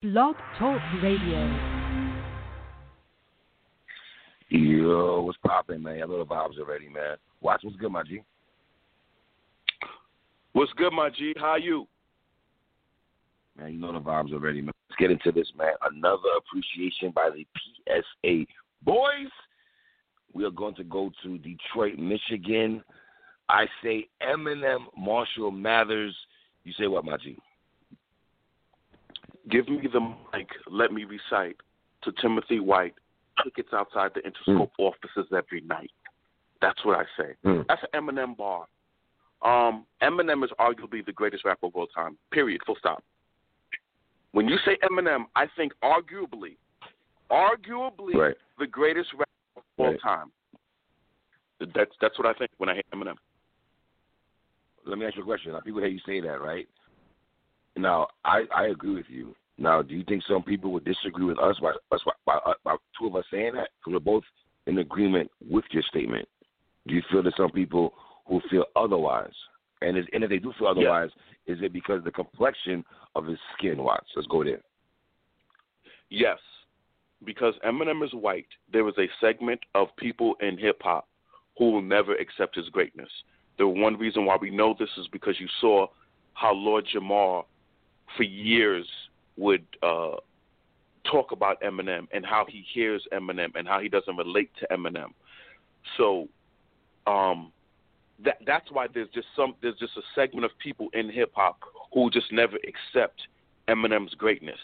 Blog Talk Radio. Yo, what's poppin', man? I know the vibes already, man. Watch what's good, my G. What's good, my G? How you? Man, you know the vibes already, man. Let's get into this, man. Another appreciation by the PSA boys. We are going to go to Detroit, Michigan. I say Eminem, Marshall Mathers. You say what, my G? Give me the mic. Let me recite to Timothy White. Tickets outside the Interscope mm. offices every night. That's what I say. Mm. That's an Eminem bar. Um, Eminem is arguably the greatest rapper of all time. Period. Full stop. When you say Eminem, I think arguably, arguably right. the greatest rapper of all right. time. That's that's what I think when I hear Eminem. Let me ask you a question. Now, people hear you say that, right? Now, I, I agree with you. Now, do you think some people would disagree with us by us by, by, by two of us saying that? Because we're both in agreement with your statement. Do you feel that some people who feel otherwise, and is, and if they do feel otherwise, yes. is it because of the complexion of his skin? Watch, let's go there. Yes, because Eminem is white. There is a segment of people in hip hop who will never accept his greatness. The one reason why we know this is because you saw how Lord Jamar, for years, would uh, talk about Eminem and how he hears Eminem and how he doesn't relate to Eminem. So, um, that that's why there's just some there's just a segment of people in hip hop who just never accept Eminem's greatness.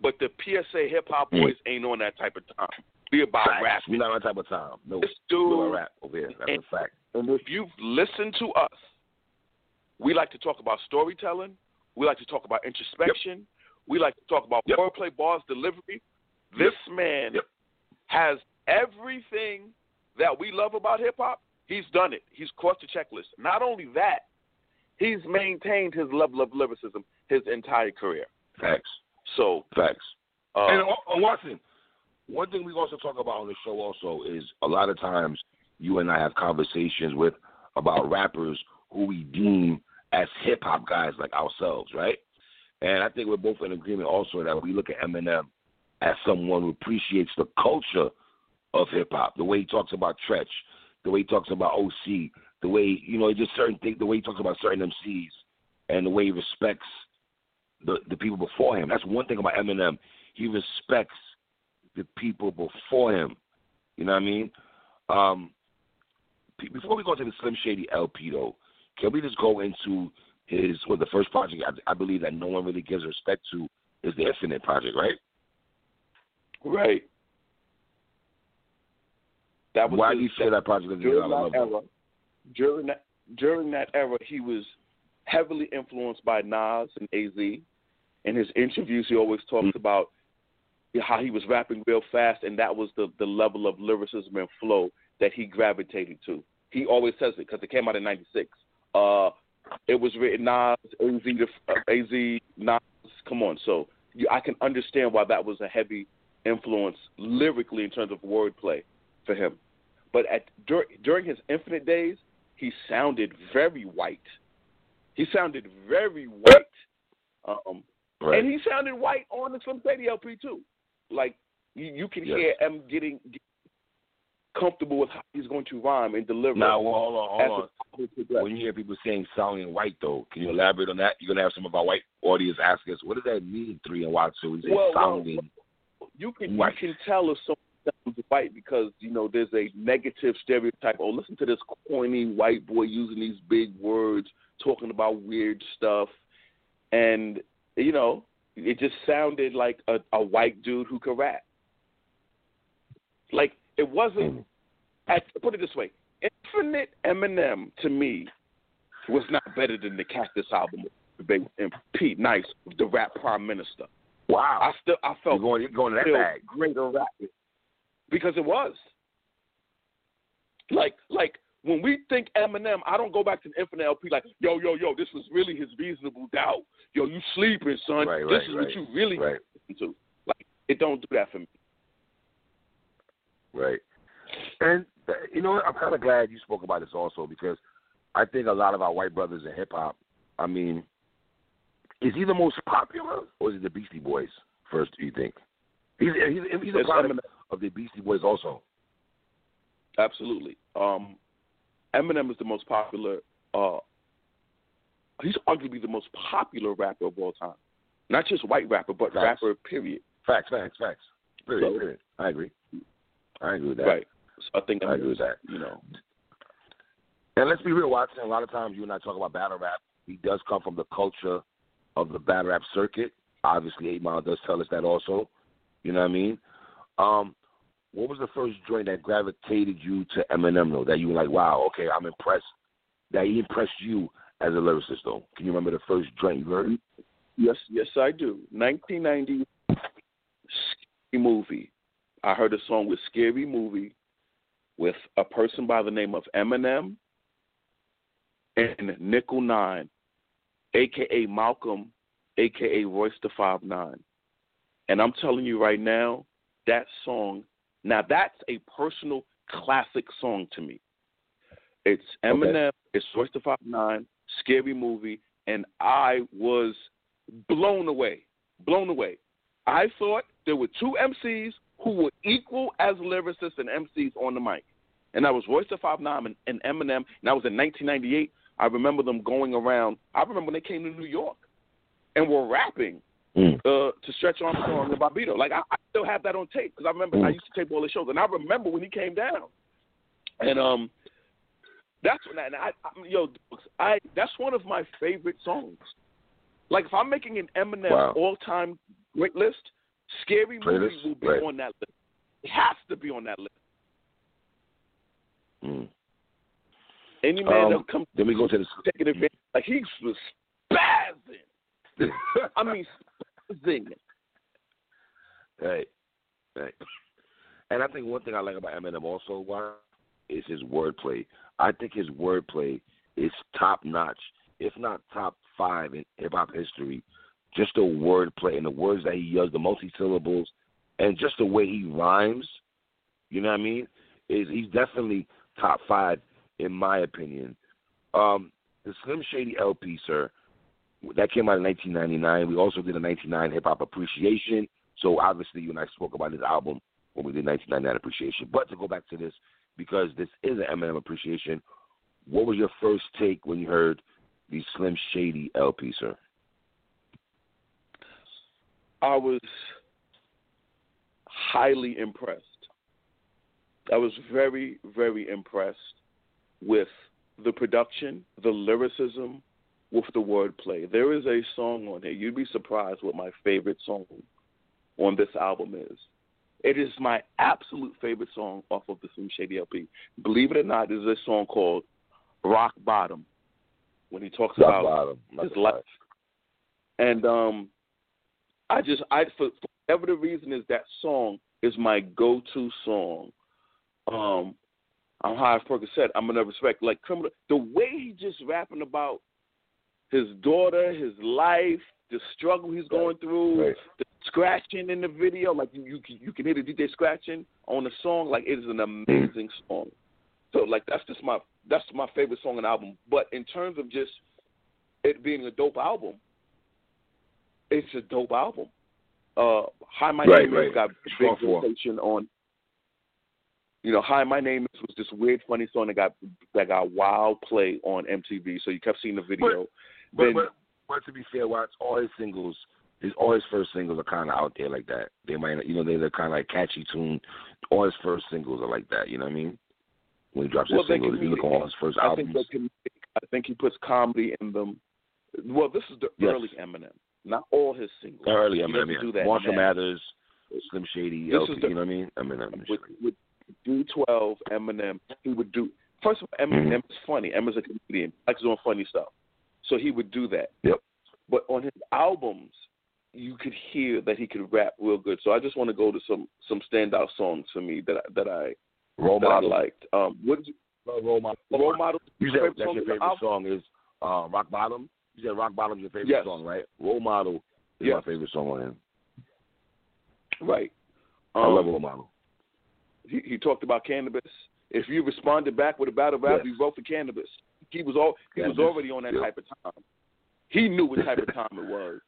But the PSA hip hop boys mm. ain't on that type of time. We about Facts. rap. We're not on that type of time. No, this dude, about rap over here. That's a fact. And if you've listened to us, we like to talk about storytelling. We like to talk about introspection. Yep. We like to talk about yep. wordplay, bars, delivery. This yep. man has everything that we love about hip hop. He's done it. He's crossed the checklist. Not only that, he's maintained his level of lyricism his entire career. Facts. So facts. Uh, and uh, Watson, one thing we also talk about on the show also is a lot of times you and I have conversations with about rappers who we deem as hip hop guys like ourselves, right? And I think we're both in agreement also that we look at Eminem as someone who appreciates the culture of hip hop, the way he talks about Treach, the way he talks about OC, the way you know just certain things, the way he talks about certain MCs, and the way he respects the the people before him. That's one thing about Eminem. He respects the people before him. You know what I mean? Um, before we go to the Slim Shady LP, though, can we just go into his well, the first project I, I believe that no one really gives respect to is the Infinite project, right? Right. That was why his, do you say that project is during that era? During that during that era, he was heavily influenced by Nas and Az. In his interviews, he always talks mm-hmm. about how he was rapping real fast, and that was the the level of lyricism and flow that he gravitated to. He always says it because it came out in '96. Uh, it was written Nas, Az, uh, Az, Nas. Come on, so you, I can understand why that was a heavy influence lyrically in terms of wordplay for him. But at dur- during his Infinite days, he sounded very white. He sounded very white, um, right. and he sounded white on the Slim Shady LP too. Like you, you can yes. hear him getting, getting comfortable with how he's going to rhyme and deliver. Now, well, hold on, hold on. When you hear people saying sounding white, though, can you elaborate on that? You're gonna have some of our white audience ask us, what does that mean? Three and watch, so we say well, sounding. Well, you can white. you can tell if someone sounds white because you know there's a negative stereotype. Oh, listen to this corny white boy using these big words, talking about weird stuff, and you know it just sounded like a, a white dude who could rap. Like it wasn't. At, put it this way: Infinite Eminem to me was not better than the Cactus album and Pete Nice, the rap prime minister. Wow! I still I felt you're going, you're going that bag. greater rap because it was like like when we think Eminem, I don't go back to the Infinite LP like yo yo yo. This was really his reasonable doubt. Yo, you sleeping, son. Right, this right, is right. what you really right. listen to. Like it don't do that for me. Right. And you know, I'm kind of glad you spoke about this also because I think a lot of our white brothers in hip hop, I mean, is he the most popular, or is it the Beastie Boys first? Do you think he's he's, he's a product of the Beastie Boys also? Absolutely. Um, Eminem is the most popular. Uh, he's arguably the most popular rapper of all time. Not just white rapper, but facts. rapper. Period. Facts. Facts. Facts. Period. So, period. I agree. I agree with that. Right. So I think I agree with that. You know. And let's be real, Watson. A lot of times you and I talk about battle rap. He does come from the culture of the battle rap circuit. Obviously, Eight Mile does tell us that also. You know what I mean? Um, what was the first joint that gravitated you to Eminem though? That you were like, wow, okay, I'm impressed. That he impressed you as a lyricist though. Can you remember the first joint you heard? Yes, yes, I do. 1990 Movie. I heard a song with Scary Movie with a person by the name of Eminem and Nickel Nine, aka Malcolm, aka Royce the Five Nine. And I'm telling you right now, that song now that's a personal classic song to me. It's Eminem, okay. it's Royce the Five Nine, scary movie, and I was blown away. Blown away. I thought there were two MCs who were equal as lyricists and MCs on the mic. And that was Royce the Five Nine and, and Eminem. And that was in 1998. I remember them going around. I remember when they came to New York and were rapping mm. uh, to Stretch Armstrong and Bobbito. Like I, I still have that on tape because I remember mm. I used to tape all the shows, and I remember when he came down, and um, that's when I, and I, I yo, I that's one of my favorite songs. Like if I'm making an Eminem wow. all-time great list, Scary Movie will be right. on that list. It has to be on that list. Mm. Any man um, that comes then we go to the taking advantage, like he was spazzing. I mean, zing. Right, right. And I think one thing I like about Eminem also, why, is his wordplay. I think his wordplay is top notch, if not top five in hip hop history. Just the wordplay and the words that he uses, the multi syllables, and just the way he rhymes. You know what I mean? Is he's definitely top five in my opinion. Um, the Slim Shady LP, sir, that came out in 1999. We also did a 1999 Hip Hop Appreciation. So obviously, you and I spoke about this album when we did 1999 Appreciation. But to go back to this, because this is an Eminem Appreciation, what was your first take when you heard the Slim Shady LP, sir? I was highly impressed. I was very, very impressed with the production, the lyricism, with the wordplay. There is a song on here. You'd be surprised what my favorite song on this album is. It is my absolute favorite song off of the Slim Shady LP. Believe it or not, there's a song called Rock Bottom when he talks Rock about bottom. his life. And um, I just, I for, for whatever the reason is, that song is my go-to song. Um, I'm high as Percocet. I'm gonna respect like criminal. The way he just rapping about his daughter, his life, the struggle he's going through, right. the scratching in the video, like you you can, you can hear the DJ scratching on the song. Like it is an amazing song. So like that's just my that's my favorite song on the album. But in terms of just it being a dope album, it's a dope album. Uh, Hi, my right, name right. is got big rotation on. You know, Hi, my name is was this weird, funny song that got that got wild play on MTV. So you kept seeing the video. But, but, then, but, but to be fair, Watts, all his singles, his all his first singles are kind of out there like that. They might, you know, they're, they're kind of like catchy tune. All his first singles are like that. You know what I mean? When he drops well, his singles, if you look on his first I albums. Think can, I think he puts comedy in them. Well, this is the yes. early Eminem, not all his singles. Early Eminem, yeah. Do that Marshall now. Mathers, Slim Shady, This LP, the- you know what I mean? Eminem. with, with D12, Eminem, he would do. First of all, Eminem Mm-hmm. is funny. Eminem's a comedian. He likes doing funny stuff, so he would do that. Yep. But on his albums, you could hear that he could rap real good. So I just want to go to some some standout songs for me that I, that I Role that I liked. Um, what did you, Role model. role model? You said that's your favorite album? song is uh, Rock Bottom. You said Rock Bottom's your favorite Yes. song, right? Role Model is Yes. my favorite song on him. Right. I Um, love Role Model. he, he talked about cannabis. If you responded back with a battle rap, Yes. you wrote for cannabis. He was all he was already on that yeah. type of time. He knew what type of time it was.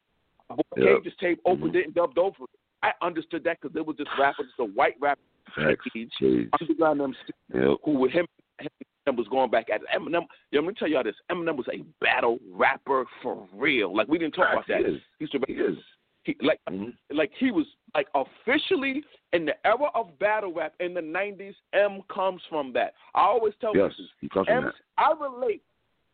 Boy Yep. Cage's tape opened it and dubbed over it. I understood that because it was this rapper, just a white rapper, Cage. underground MC, Yep. who with him, him was going back at. Eminem. Yo, let me tell y'all this: Eminem was a battle rapper for real. Like we didn't talk about that. is. He to He is. he, like Mhm. like he was like officially in the era of battle rap in the '90s. M comes from that. I always tell Yes, people, he comes from that. I relate,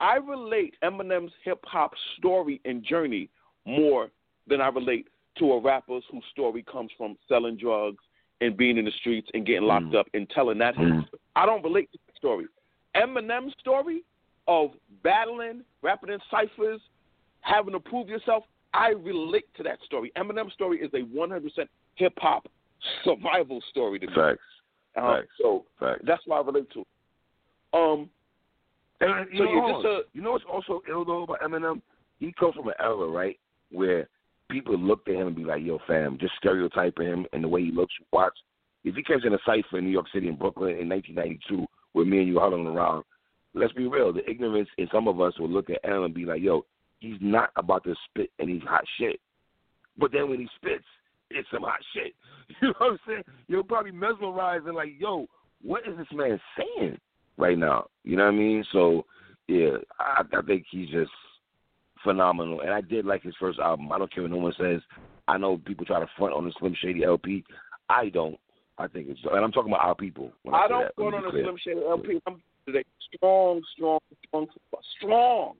I relate Eminem's hip hop story and journey more than I relate to a rapper's whose story comes from selling drugs and being in the streets and getting locked Mm. up and telling that. Mm. I don't relate to that story. Eminem's story of battling, rapping in ciphers, having to prove yourself, I relate to that story. Eminem's story is a 100% hip hop survival story to me. Facts. Um, Facts. so Facts. that's why I relate to it. Um, And, and you So know, you're hold just on. a- you know what's also ill though about Eminem? He comes from an era, right, where people looked at him and be like, "Yo, fam," just stereotyping him and the way he looks. Watch, if he comes in a cipher in New York City and Brooklyn in 1992, with me and you huddling around, let's be real. The ignorance in some of us will look at Eminem and be like, "Yo, he's not about to spit and he's hot shit." But then when he spits, it's some hot shit. You know what I'm saying? You'll probably mesmerized and like, "Yo, what is this man saying right now?" You know what I mean? So yeah, I, I think he's just phenomenal. And I did like his first album. I don't care what no one says. I know people try to front on the Slim Shady LP. I don't. I think it's, and I'm talking about our people. I, I don't that. Let put me on a. Slim Shady LP. I'm today strong, strong, strong, strong,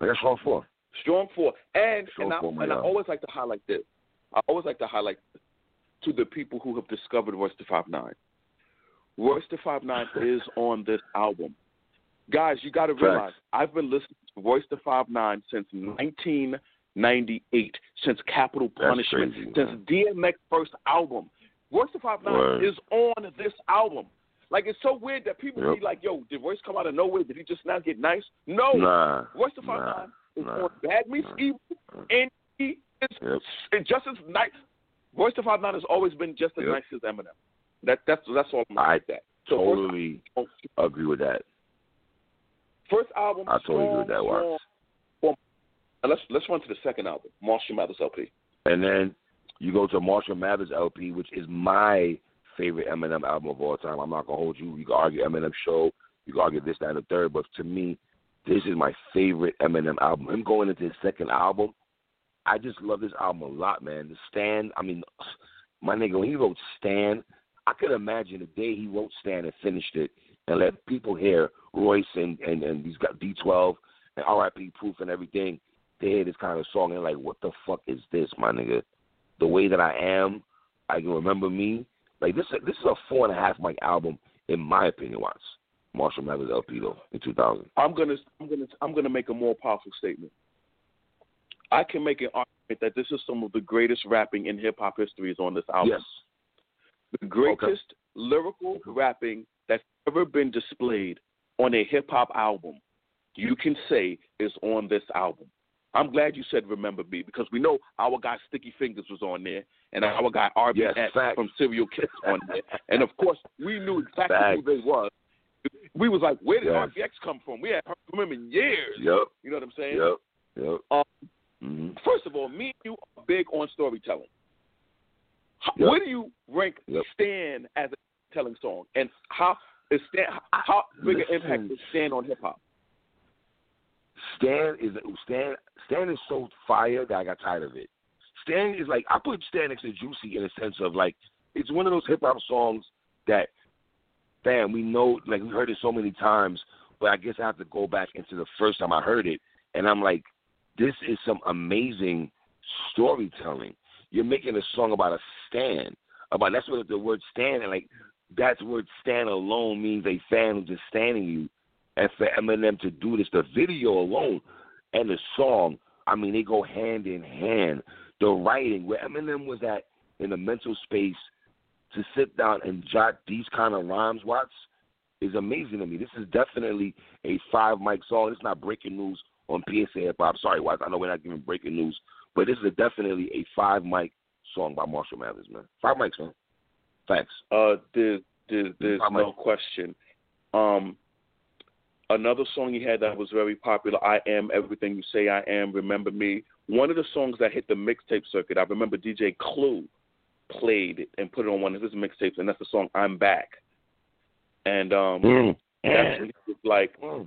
That's all for. strong for. And Strong and I and I always like to highlight this. I always like to highlight this to the people who have discovered Royce the Five Nine. Royce the Five Nine is on this album. Guys, you got to realize I've been listening to Royce the Five Nine since 1998, since Capital That's Punishment, crazy, since. DMX first album. Royce of Five Nine is on this album. Like it's so weird that people Yep. be like, "Yo, did Royce come out of nowhere? Did he just now get nice?" No, Nah. Royce the Five nah, Nine is nah, on Bad Meets nah. Evil, and he is Yep. just as nice. Royce the Five Nine has always been just as Yep. nice as Eminem. That that's that's all I'm I that. So first- Totally agree with that. First album. I totally agree with that, strong, strong. Now let's let's run to the second album, Marshall Mathers LP. And then you go to Marshall Mathers LP, which is my favorite Eminem album of all time. I'm not gonna hold you. You can argue Eminem Show, you can argue this, that, and the third, but to me, this is my favorite Eminem album. Him going into his second album, I just love this album a lot, man. The Stand, I mean, my nigga, when he wrote Stand, I could imagine the day he wrote Stand and finished it and let people hear Royce and and, and he's got D12 and R.I.P. Proof and everything. They hear this kind of song and like, what the fuck is this, my nigga? The way that I am, I can remember me. Like this, this is a four and a half mic album, in my opinion. Watts Marshall Mathers LP though in 2000. I'm gonna I'm gonna I'm gonna make a more powerful statement. I can make an argument that this is some of the greatest rapping in hip hop history is on this album. Yes, The greatest lyrical rapping that's ever been displayed on a hip hop album, you can say is on this album. I'm glad you said Remember Me because we know our guy Sticky Fingers was on there and our guy RBX Yes, from Serial Kids on there. And of course, we knew exactly Facts. who they was. We was like, where did Yes. RBX come from? We had heard from him in years. Yep, You know what I'm saying? yep, yep. Um, hmm First of all, me and you are big on storytelling. How, Yep. Where do you rank Yep. Stan as a telling song, and how is Stan? How big an impact is Stan on hip hop? Stan is Stan. Stan is so fire that I got tired of it. Stan is like I put Stan next to Juicy in a sense of like it's one of those hip hop songs that, damn, we know like we heard it so many times, but I guess I have to go back into the first time I heard it, and I'm like, this is some amazing storytelling. You're making a song about a stand, about that's what the word stand and like that's word stand alone means a fan who's just standing you and for Eminem to do this, the video alone and the song, I mean, they go hand in hand. The writing, where Eminem was at in the mental space to sit down and jot these kind of rhymes, Watts, is amazing to me. This is definitely a five mic song. It's not breaking news on PSA Hip Hop. Sorry, Watts, I know we're not giving breaking news, but this is a definitely a five mic song by Marshall Mathers, man. Five mics, man. Thanks. Uh, there's there's, no question. Um, Another song he had that was very popular, I Am Everything You Say I Am, Remember Me. One of the songs that hit the mixtape circuit, I remember DJ Clue played it and put it on one of his mixtapes, and that's the song I'm Back. And um, Mm. that's when he was like, Mm.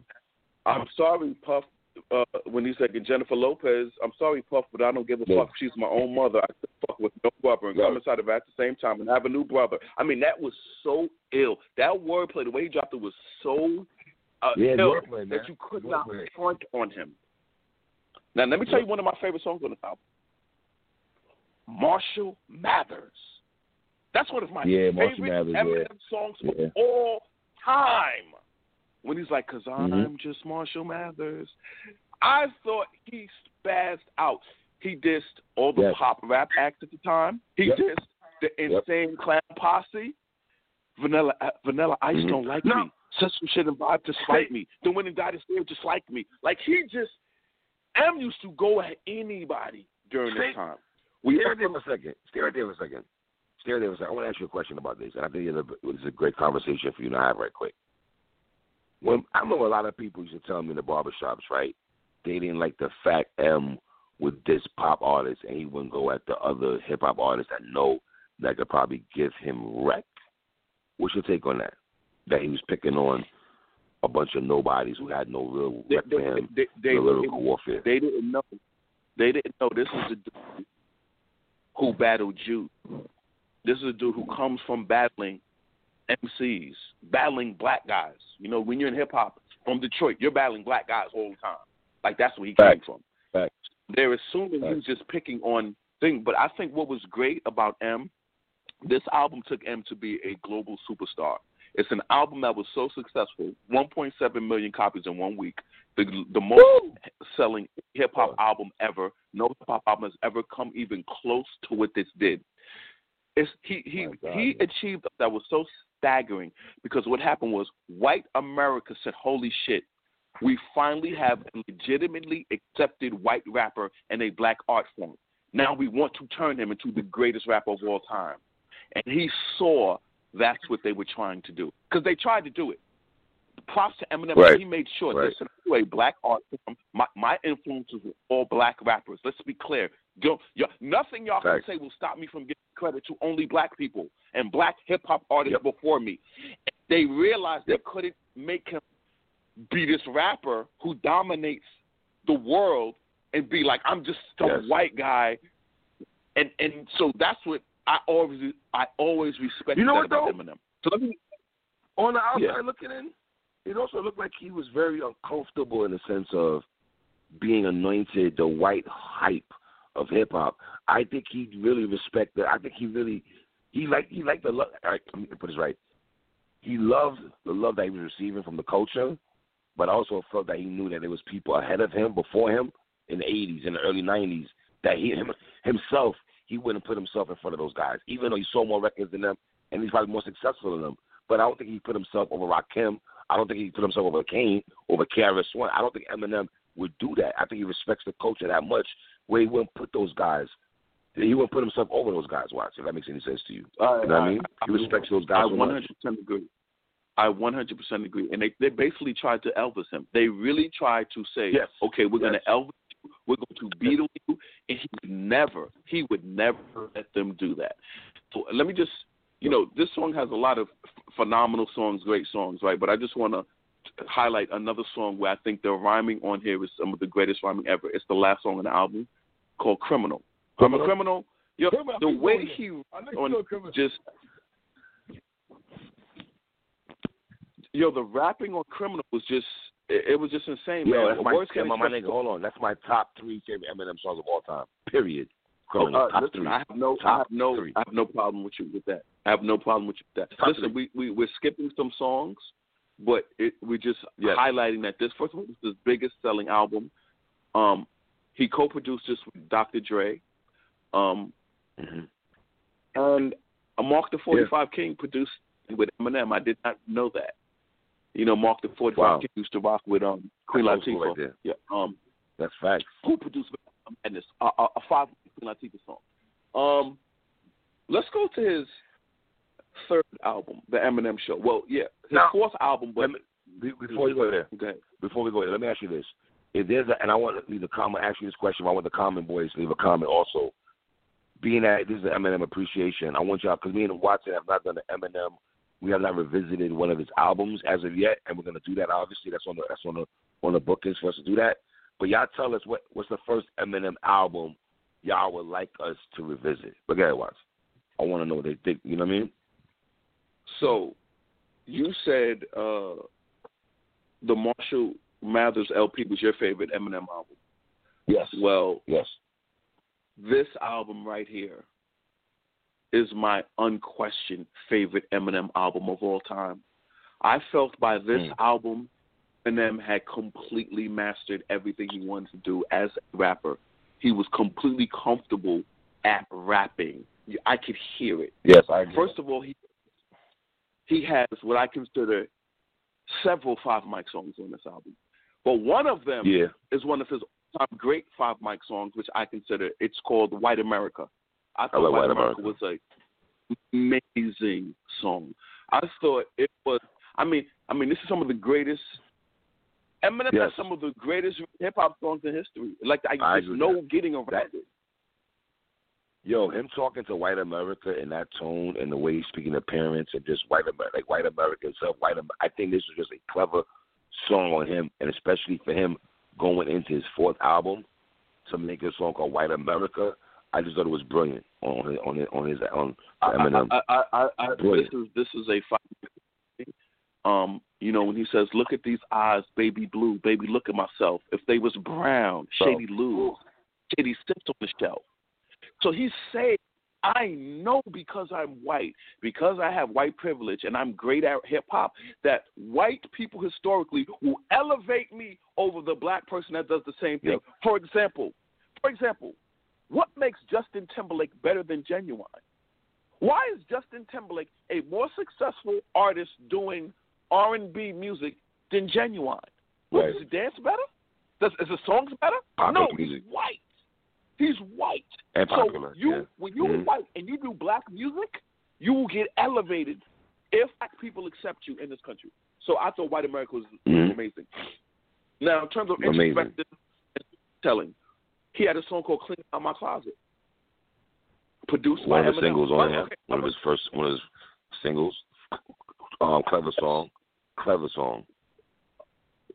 I'm sorry, Puff. Uh, when he said Jennifer Lopez, I'm sorry, Puff, but I don't give a Yeah. fuck. She's my own mother. I still fuck with no brother and Right. come inside of her at the same time and have a new brother. I mean, that was so ill. That wordplay, the way he dropped it, was so uh, Yeah, ill wordplay, that you could not Wordplay. front on him. Now, let me tell you one of my favorite songs on the album. Marshall Mathers. That's one of my Yeah, Marshall favorite Mathers, Eminem songs Yeah. of all time. When he's like, because I'm Mhm. just Marshall Mathers. I thought he spazzed out. He dissed all the Yes. pop rap acts at the time. He Yep. dissed the Yep. insane clown posse. Vanilla uh, Vanilla Ice Mhm. don't like No. me. Said some shit and vibe to spite me. The winning died is there just like me. Like he just M used to go at anybody during this time. We right there for a second. Stay right there for a second. Stay right there for a second. I want to ask you a question about this, and I think it's a great conversation for you to have right quick. When I know a lot of people used to tell me in the barbershops, right? They didn't like the fact M with this pop artist, and he wouldn't go at the other hip hop artists that know that could probably give him wreck. What's your take on that? That he was picking on a bunch of nobodies who had no real They, wreck for him, they, they, the they, warfare. they didn't know. They didn't know this is a dude who battled Jude. This is a dude who comes from battling MCs, battling black guys. You know, when you're in hip hop from Detroit, you're battling black guys all the time. Like that's where he came from. Facts. They're assuming he was just picking on thing, but I think what was great about M, this album took M to be a global superstar. It's an album that was so successful, 1.7 million copies in one week, the the most selling hip hop album ever. No hip hop album has ever come even close to what this did. It's, he he My God, he man. achieved that was so staggering because what happened was white America said, "Holy shit, we finally have a legitimately accepted white rapper and a black art form. Now we want to turn him into the greatest rapper of all time." And he saw that's what they were trying to do because they tried to do it. Props to Eminem. Right. He made sure Right. listen to a black art form. My my influences were all black rappers. Let's be clear. Don't, y'all, nothing y'all can say will stop me from giving credit to only black people and black hip hop artists Yep. before me. They realized Yep. they couldn't make him be this rapper who dominates the world and be like, I'm just some Yes. white guy. And and so that's what I always I always respected You know what, though? Eminem. So let me on the outside Yeah. looking in, it also looked like he was very uncomfortable in the sense of being anointed the white hype of hip hop. I think he really respected. I think he really he liked he liked the love. All right, let me put this right. He loved the love that he was receiving from the culture, but also felt that he knew that there was people ahead of him, before him, in the '80s, in the early '90s, that he him, himself he wouldn't put himself in front of those guys, even though he sold more records than them and he's probably more successful than them. But I don't think he put himself over Rakim. I don't think he put himself over Kane, over KRS One. I don't think Eminem would do that. I think he respects the culture that much, where he wouldn't put those guys. He wouldn't put himself over those guys. Watch if that makes any sense to you. Uh, You know what I mean? He respects those guys I much. hundred percent agree. I one hundred percent agree. And they they basically tried to Elvis him. They really tried to say, Yes. okay, we're Yes. gonna Elvis we're going to Beatle you, and he would never, he would never let them do that. So let me just, you know, this song has a lot of phenomenal songs, great songs, right? But I just want to highlight another song where I think the rhyming on here is some of the greatest rhyming ever. It's the last song on the album called "Criminal." I'm a Criminal? criminal. Yo, Criminal, the way he on criminal. just yo, the rapping on "Criminal" was just it, it was just insane, Yo, man. that's my, yeah, my, my nigga. Hold on, that's my top three favorite Eminem songs of all time. Period. Oh, uh, top listen, three. I have no, I Top have no, three. I have no problem with you with that. I have no problem with you with that. Top listen, we we we're skipping some songs, but it, we're just Yes. highlighting that this first of all, this is his biggest selling album. Um, he co-produced this with Dr. Dre, um, Mhm. and Mark the Forty Five King produced with Eminem. I did not know that. You know, Mark the Forty Five Wow. Used to rock with um Queen That's old school Latifah. right. Yeah. Um, That's facts. who produced Madness? A, a, a five Queen Latifah song. Um, let's go to his third album, the Eminem Show. Well, yeah, his Now- fourth album, but me- before you go there, Okay. before we go there, let me ask you this: If there's a, and I want to leave a comment, ask you this question. I want the comment boys to leave a comment also. Being that this is an Eminem appreciation, I want y'all because me and Watson have not done the Eminem. We have not revisited one of his albums as of yet, and we're gonna do that. Obviously, that's on the that's on the on the bookings for us to do that. But y'all tell us what what's the first Eminem album y'all would like us to revisit. But ahead, Watson. I want to know what they think. You know what I mean? So, you said uh, the Marshall Mathers LP was your favorite Eminem album. Yes. Well, Yes. this album right here is my unquestioned favorite Eminem album of all time. I felt by this Mm. album, Eminem had completely mastered everything he wanted to do as a rapper. He was completely comfortable at rapping. I could hear it. Yes, I agree. First of all, he he has what I consider several five mic songs on this album, but one of them yeah. is one of his great five mic songs, which I consider. It's called White America. I thought like White White America, America. was a amazing song. I thought it was. I mean, I mean, this is some of the greatest. Eminem Yes. has some of the greatest hip hop songs in history. Like I, I there's no that. getting around That- it. Yo, him talking to white America in that tone and the way he's speaking to parents and just white America, like white America itself, white. I think this was just a clever song on him, and especially for him going into his fourth album to make a song called White America. I just thought it was brilliant on his, on his, on his on Eminem. I, I, I, I, this is this is a five. Um, you know when he says, "Look at these eyes, baby blue, baby, look at myself. If they was brown, shady lose, shady sits on the shelf." So he's saying, "I know because I'm white, because I have white privilege, and I'm great at hip hop. That white people historically will elevate me over the black person that does the same thing. Yep. For example, for example, what makes Justin Timberlake better than Genuine? Why is Justin Timberlake a more successful artist doing R and B music than Genuine? What, Right. Does he dance better? Does is his songs better? Popular no, music. he's white. He's white. And so popular, you, yeah. when you're Mhm. white and you do black music, you will get elevated if black people accept you in this country. So I thought White America was, Mhm. amazing. Now, in terms of Amazing. introspective telling, he had a song called "Clean Out My Closet," produced one of the singles on there. okay, One of his first, one of his singles. Um, clever song, clever song.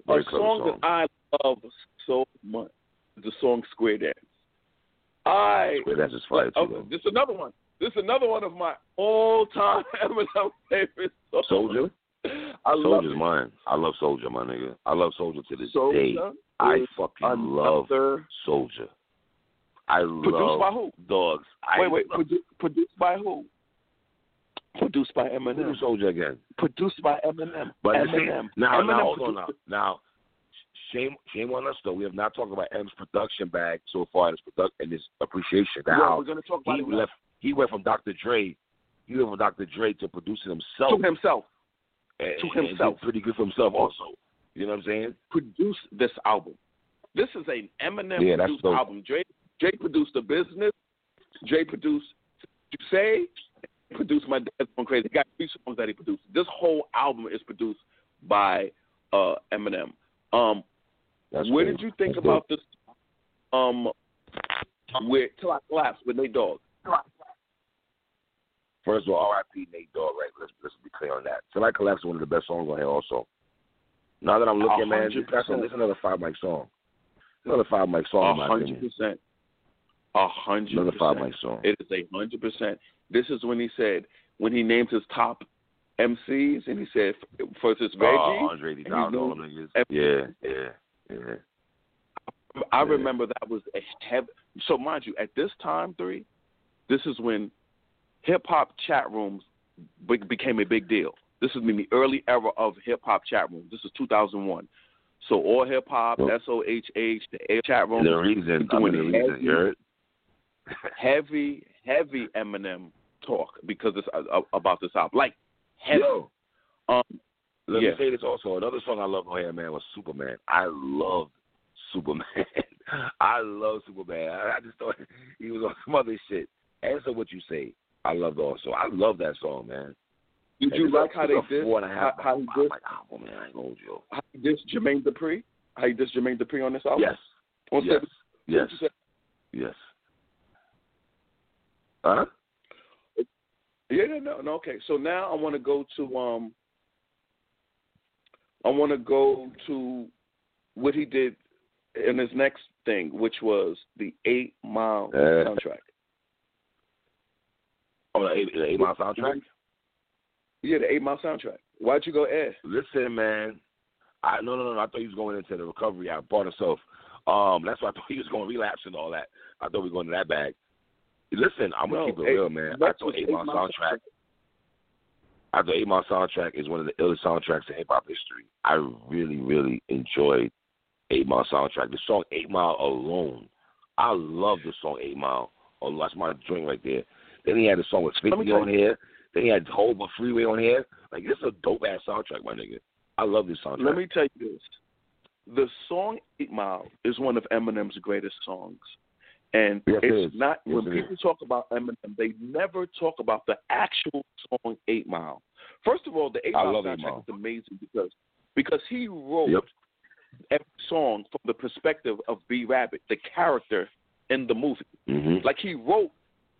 Very a clever song, song. that I love so much. is The song "Square Dance." I Square Dance is fire too. oh, this is another one. This is another one of my all-time Eminem favorite songs. Soldier. I love Soldier's it. mine. I love Soldier, my nigga. I love Soldier to this day. I fucking love Soldier. I produced love by who? dogs. I Wait, wait. love- Produ- produced by who? Produced by Eminem. Who do Soldier again. Produced by Eminem. But the Eminem. now, Eminem now, hold on now. Now, shame, shame on us though. We have not talked about M's production bag so far in his product and his appreciation. Now, we're gonna talk about he it now. left. He went from Dr. Dre. He went from Dr. Dre to producing himself. to himself. and, to and himself. did pretty good for himself also. You know what I'm saying? Produced this album. This is an Eminem Yeah, produced dope. album. Dre, Dre produced the business. Dre produced to say produced my dad's going crazy. He got three songs that he produced. This whole album is produced by uh, Eminem. Um, That's Where cool. did you think That's about this? Um, where till I collapse with Nate Dogg. First of all, R.I.P. Nate Dogg. Right? Let's let's be clear on that. Till I collapse is one of the best songs on here. Also, now that I'm looking, man, hundred that's percent. this is another five mic song. Another five mic song, A in my hundred opinion. percent. A hundred Another five mic song. It is a hundred percent. This is when he said when he named his top MCs and he said first it's Reggie. Oh, Andre and 3000, he all them niggas. Yeah, yeah, yeah. I Yeah. remember that was a heavy. So mind you, at this time, three, this is when hip hop chat rooms be- became a big deal. This is in the early era of hip hop chat rooms. This is 2001. So all hip hop, S O H H, the A chat room. the reason, I mean, the doing reason, heavy- you heard? heavy, heavy Eminem talk because it's uh, about this album. Like heavy. Yo, Um, let Yeah. me say this also. Another song I love on here, man, was Superman. I love Superman. I love Superman. I, I just thought he was on some other shit. Answer what you say. I love also. I love that song, man. Did you like how they did? Four and a half. How, how he did? like, oh man, I ain't hold you. How he did Jermaine Dupri? How he did Jermaine Dupri on this album? Yes. On Yes. Seven- Yes. Yes. Huh? Yeah, no, no, no. Okay, so now I want to go to um, I want to go to what he did in his next thing, which was the Eight Mile Uh, soundtrack. Oh, the eight, the eight mile soundtrack. Yeah, the Eight Mile soundtrack. Why'd you go Ed? Listen, man. I no no no. I thought he was going into the recovery. I brought himself. Um, that's why I thought he was going to relapse and all that. I thought we were going to that bag. Listen, I'm gonna No, keep it Eight- real, man. I thought Eight Mile Eight Mile soundtrack. I thought Eight Mile soundtrack is one of the illest soundtracks in hip hop history. I really, really enjoyed Eight Mile soundtrack. The song Eight Mile alone, I love the song Eight Mile. Oh, that's my joint right there. Then he had the song with Fifty on here. Then he had Hove a Freeway on here. Like this is a dope ass soundtrack, my nigga. I love this soundtrack. Let me tell you this: the song Eight Mile is one of Eminem's greatest songs, and Yes, it's is. not Yes, when it people talk about Eminem, they never talk about the actual song Eight Mile. First of all, the Eight I Mile soundtrack Mile. is amazing because because he wrote Yep. every song from the perspective of B Rabbit, the character in the movie. Mm-hmm. Like he wrote,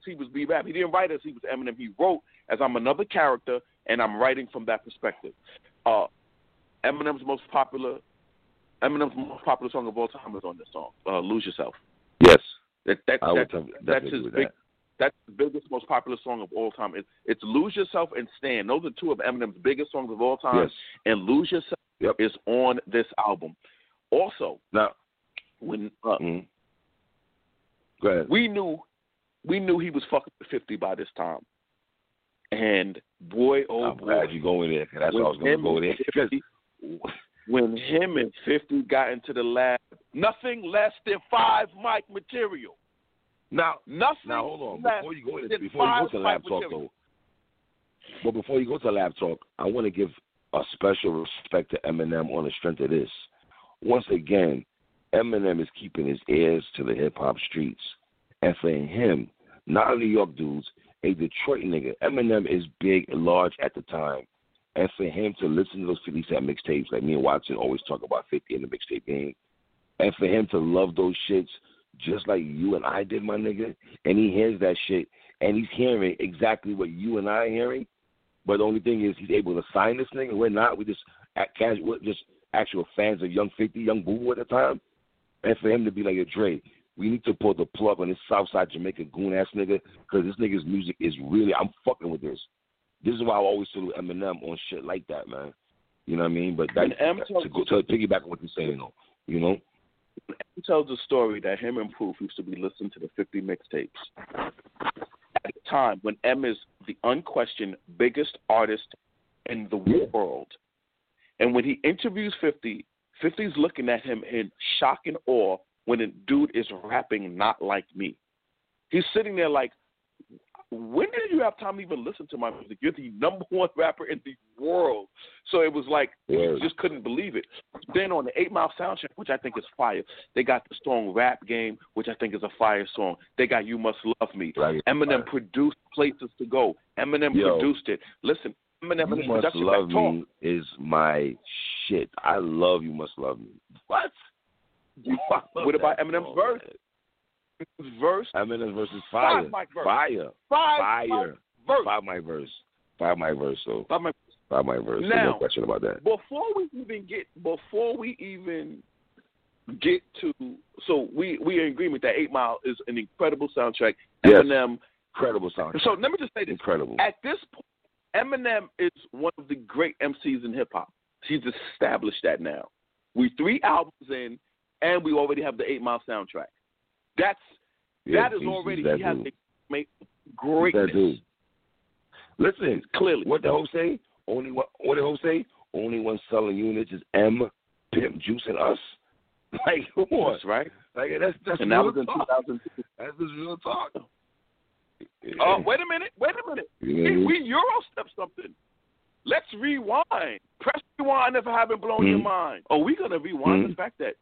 he was B Rap. He didn't write as he was Eminem. He wrote as I'm another character, and I'm writing from that perspective. Uh, Eminem's most popular, Eminem's most popular song of all time is on this song, uh, "Lose Yourself." Yes, That, that, I would that, that's his big. that. That's the biggest, most popular song of all time. It, it's "Lose Yourself" and "Stand." Those are two of Eminem's biggest songs of all time. Yes. And "Lose Yourself" Yep. is on this album. Also, Now, when uh, mm ahead. we knew we knew he was fucking with fifty by this time. And boy, oh I'm boy, glad you going there. 'cause That's what I was going to go there. 'Cause 50 when him and fifty got into the lab, nothing less than five mic material. now, Nothing now hold on. Before you go in, than before you go to lab talk material. though, but before you go to lab talk, I want to give a special respect to Eminem on the strength of this. Once again, Eminem is keeping his ears to the hip hop streets, and for him, not a New York dudes, a Detroit nigga. Eminem is big and large at the time. And for him to listen to those 50 Cent mixtapes, like me and Watson always talk about 50 in the mixtape game, and for him to love those shits just like you and I did, my nigga, and he hears that shit, and he's hearing exactly what you and I are hearing, but the only thing is he's able to sign this nigga. We're not. We're just act casual, just actual fans of Young 50, Young Boo at the time. And for him to be like, a Dre, we need to pull the plug on this Southside Jamaica goon ass nigga because this nigga's music is really, I'm fucking with this. This is why I always salute Eminem on shit like that, man. You know what I mean? But that, M to, go, to piggyback on what you're saying, though, you know? He tells a story that him and Proof used to be listening to the 50 mixtapes. At a time when M is the unquestioned biggest artist in the Yeah. world. And when he interviews 50, 50's looking at him in shock and awe when a dude is rapping not like me. He's sitting there like, when did you have time to even listen to my music? You're the number one rapper in the world. So it was like, you just couldn't believe it. Then on the Eight Mile soundtrack, which I think is fire, they got the song Rap Game, which I think is a fire song. They got You Must Love Me. Like, Eminem produced Places to Go. Eminem Yo. produced it. Listen, Eminem You Must production Love talk. Me is my shit. I love You Must Love Me. What? Oh, what about Eminem's verse? His verse, Eminem's verse is fire. Five verse. Fire. five, Fire. verse. Five my verse. Five my verse, so Five mic- five my verse. Now- no question about that. before we even get before we even get to so we we are in agreement that Eight Mile is an incredible soundtrack. Yes. Eminem. Incredible sound. So let me just say this: Incredible. at this point, Eminem is one of the great MCs in hip hop. He's established that now. We three albums in, and we already have the Eight Mile soundtrack. That's Yeah, that is already that he has dude. a make He's greatness. that. Listen, Clearly, what the whole say? Only one. What the whole say? Only one selling units is M, Pimp, Juice, and us. Like, come on. that's right. Like that's that's And that real was in talk. 2002. That's just real talk. Oh, wait a minute, wait a minute. What We? Euro step something. Let's rewind. Press rewind if I haven't blown your Mhm. mind. Oh, we gonna rewind Mhm. the fact that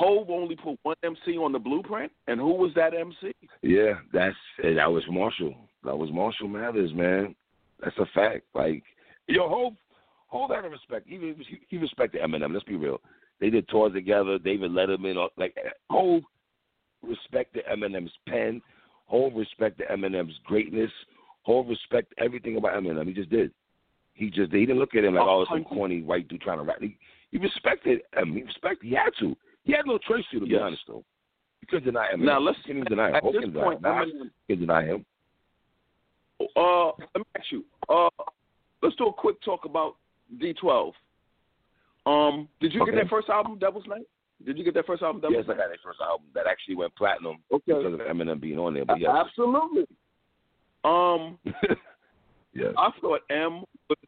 Hove only put one MC on the blueprint, and who was that MC? Yeah, that's eh, that was Marshall. That was Marshall Mathers, man. That's a fact. Like Yo, Hov, Hov had a respect. He, he, he respected Eminem. Let's be real. They did tours together. David Letterman, like Hov respected Eminem's pen. Hov respected Eminem's greatness. Hov respected everything about Eminem. He just did. He just he didn't look at him like oh, some corny white dude trying to rap. He, he respected him. He respected. He had to. He had no choice to, to yes. be honest though. You couldn't deny him. Now let's can you deny him. At this point, deny him. can deny him. Uh, let me ask you. Uh, let's do a quick talk about D12. Um, did you okay. get that first album, Devil's Night? Did you get that first album, Devil's yes, Night? I got that first album that actually went platinum okay. because of Eminem being on there. But yes. Absolutely. Um, yes. I thought M was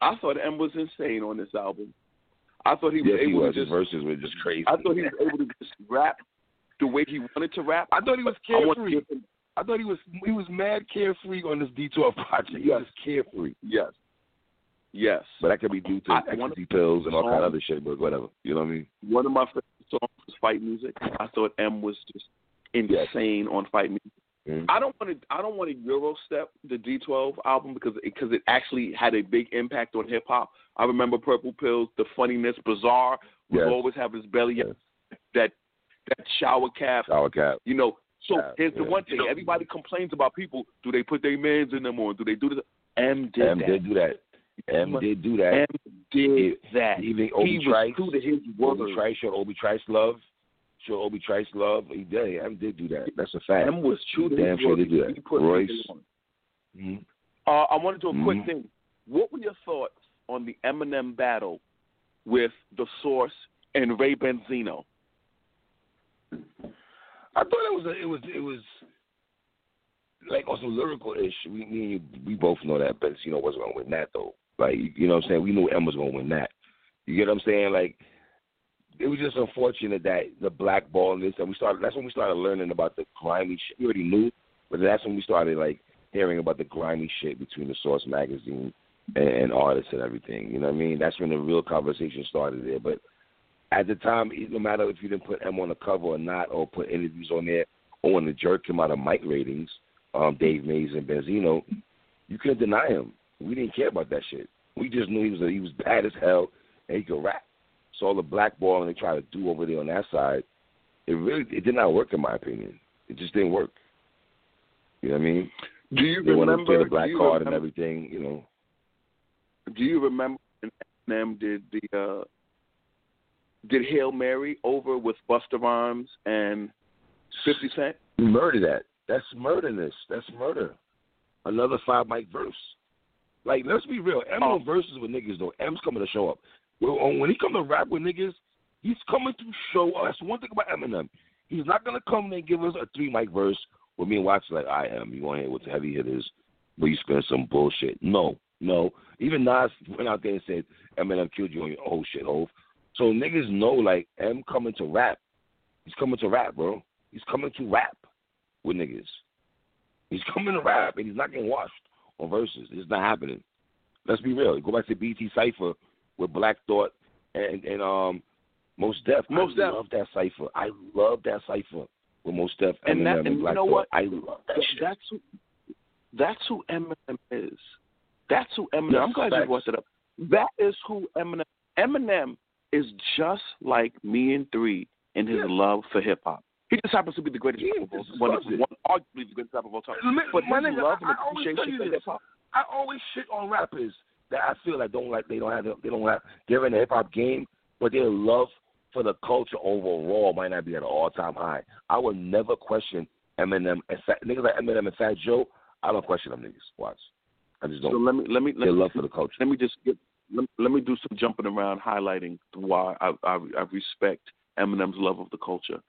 I thought M was insane on this album. I thought he was yes, able he was. to just verses were just crazy. I thought he was able to just rap the way he wanted to rap. I thought he was carefree. I, I thought he was he was mad carefree on this D12 project. He yes. was carefree. Yes. Yes. But that could be due to I, ecstasy pills and all kind of other shit, but whatever. You know what I mean? One of my favorite songs was fight music. I thought M was just insane yes. on fight music. Mm-hmm. I don't want to. I don't want to Euro step the D12 album because because it actually had a big impact on hip hop. I remember Purple Pills, the funniness, Bizarre would yes. always have his belly yes. that that shower cap. Shower cap. You know. So yeah, here's the yeah. one thing: everybody complains about people. Do they put their mans in them or do they do this? M did M that. did do that. M did do that. M did that. Even Obi he Trice, was true to his word. Obi Trice showed Obi Trice love. Showed Obi Trice love. He did. M did do that. That's a fact. M was true Damn sure did do that. Royce. Mm-hmm. Uh, I want to do a quick mm-hmm. thing. What were your thoughts on the Eminem battle with The Source and Ray Benzino? I thought it was a, it was it was like also lyrical ish. We me and you, we both know that Benzino wasn't gonna win that though. Like you know what I'm saying? We knew M was gonna win that. You get what I'm saying? Like it was just unfortunate that the blackball and this and we started that's when we started learning about the grimy shit. We already knew, but that's when we started like hearing about the grimy shit between the Source magazine and, and artists and everything. You know what I mean? That's when the real conversation started there. But at the time, no matter if you didn't put M on the cover or not, or put interviews on there, or when the jerk came out of Mike ratings, um, Dave Mays and Benzino, you couldn't deny him. We didn't care about that shit. We just knew he was a, he was bad as hell and he could rap. So all the blackballing they try to do over there on that side, it really it did not work in my opinion. It just didn't work. You know what I mean? Do you they remember wanted to play the black card remember, and everything? You know. Do you remember when Eminem did the uh, did Hail Mary over with Busta Rhymes and Fifty Cent? Murder that. That's murderness. That's murder. Another five mic verse. Like, let's be real. M Oh. verses with niggas though. M's coming to show up. Well, when he come to rap with niggas, he's coming to show us. One thing about Eminem, he's not gonna come and give us a three mic verse with me and watch like I am. You want to hear what the heavy hitters, but you spend some bullshit. No, no. Even Nas went out there and said Eminem killed you on your oh shit, Hov. So niggas know like M coming to rap. He's coming to rap, bro. He's coming to rap with niggas. He's coming to rap and he's not getting washed on verses. It's not happening. Let's be real. Go back to BET Cipher with Black Thought and and um Mos Def. Most I Def. love that cipher. I love that cipher with Mos Def And Eminem that- and and you Black know Thought. what? I love that Th- shit. That's who. That's who Eminem is. That's who Eminem. Yes, I'm glad facts. you brought that up. That is who Eminem. Eminem is just like me and Three in his Yeah. love for hip hop. He just happens to be the greatest Yeah, rapper of all this one, one, arguably the greatest rapper of all time. But my his nigga, love I- and I always appreciation for hip hop. I always shit on rappers that I feel like don't like they don't have they don't have they're in the hip hop game, but their love for the culture overall might not be at an all time high. I would never question Eminem and Fat, niggas like Eminem and Fat Joe. I don't question them niggas. Watch, I just don't. So let me let me let me, love for the culture. let me just get let, let me do some jumping around, highlighting why I, I, I respect Eminem's love of the culture.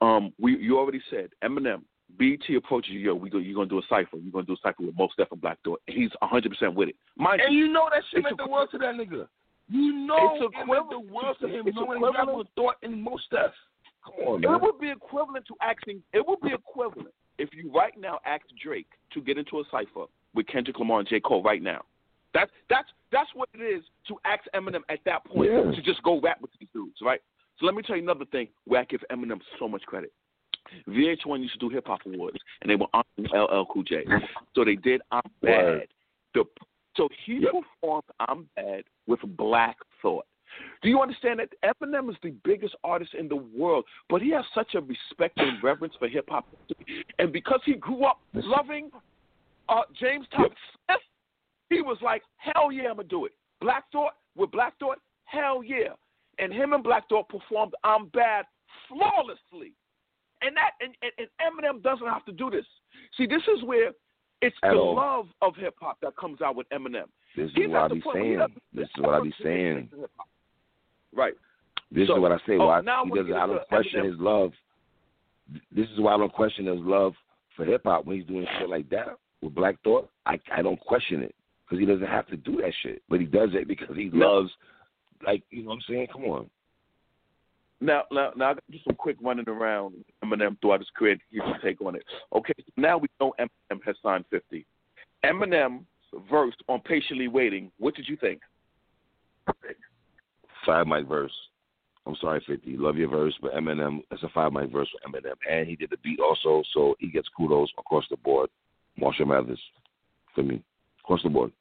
Um, we you already said Eminem. BET approaches you, yo, we go, you're gonna do a cipher. You're gonna do a cipher with Mos Def and Black Thought. He's 100 percent with it. Mind And you, you know that shit meant the world to that nigga. You know It's it meant the world to him knowing equivalent- rapping with thought and most stuff. Come on, man. it would be equivalent to asking. It would be equivalent if you right now asked Drake to get into a cipher with Kendrick Lamar and J Cole right now. That's that's that's what it is to ask Eminem at that point Yeah. to just go rap with these dudes, right? So let me tell you another thing where I give Eminem so much credit. VH1 used to do hip hop awards, and they were on LL Cool J. So they did I'm Bad, the So he Yep. performed "I'm Bad" with Black Thought. Do you understand that Eminem is the biggest artist in the world, but he has such a respect and reverence for hip hop, and because he grew up loving uh, James Thompson Smith, he was like, "Hell yeah, I'm gonna do it." Black Thought with Black Thought, hell yeah, and him and Black Thought performed "I'm Bad" flawlessly, and that and, and, Eminem doesn't have to do this. See, this is where it's At the all. love of hip hop that comes out with Eminem. This is He's what I be point where he saying. This is what I be saying. Right. This So, is what I say. oh, Why now he? I don't question Eminem. his love. This is why I don't question his love for hip hop when he's doing shit like that with Black Thought. I I don't question it because he doesn't have to do that shit, but he does it because he No. loves. Like you know what I'm saying? Come on. Now, now, now, I got just some quick running around Eminem throughout his career. Here's your take on it. Okay, now we know Eminem has signed 50. Eminem's verse on "Patiently Waiting." What did you think? Five mic verse. I'm sorry, Fifty. Love your verse, but Eminem. That's a five mic verse for Eminem, and he did the beat also, so he gets kudos across the board. Marshall Mathers, for me, across the board.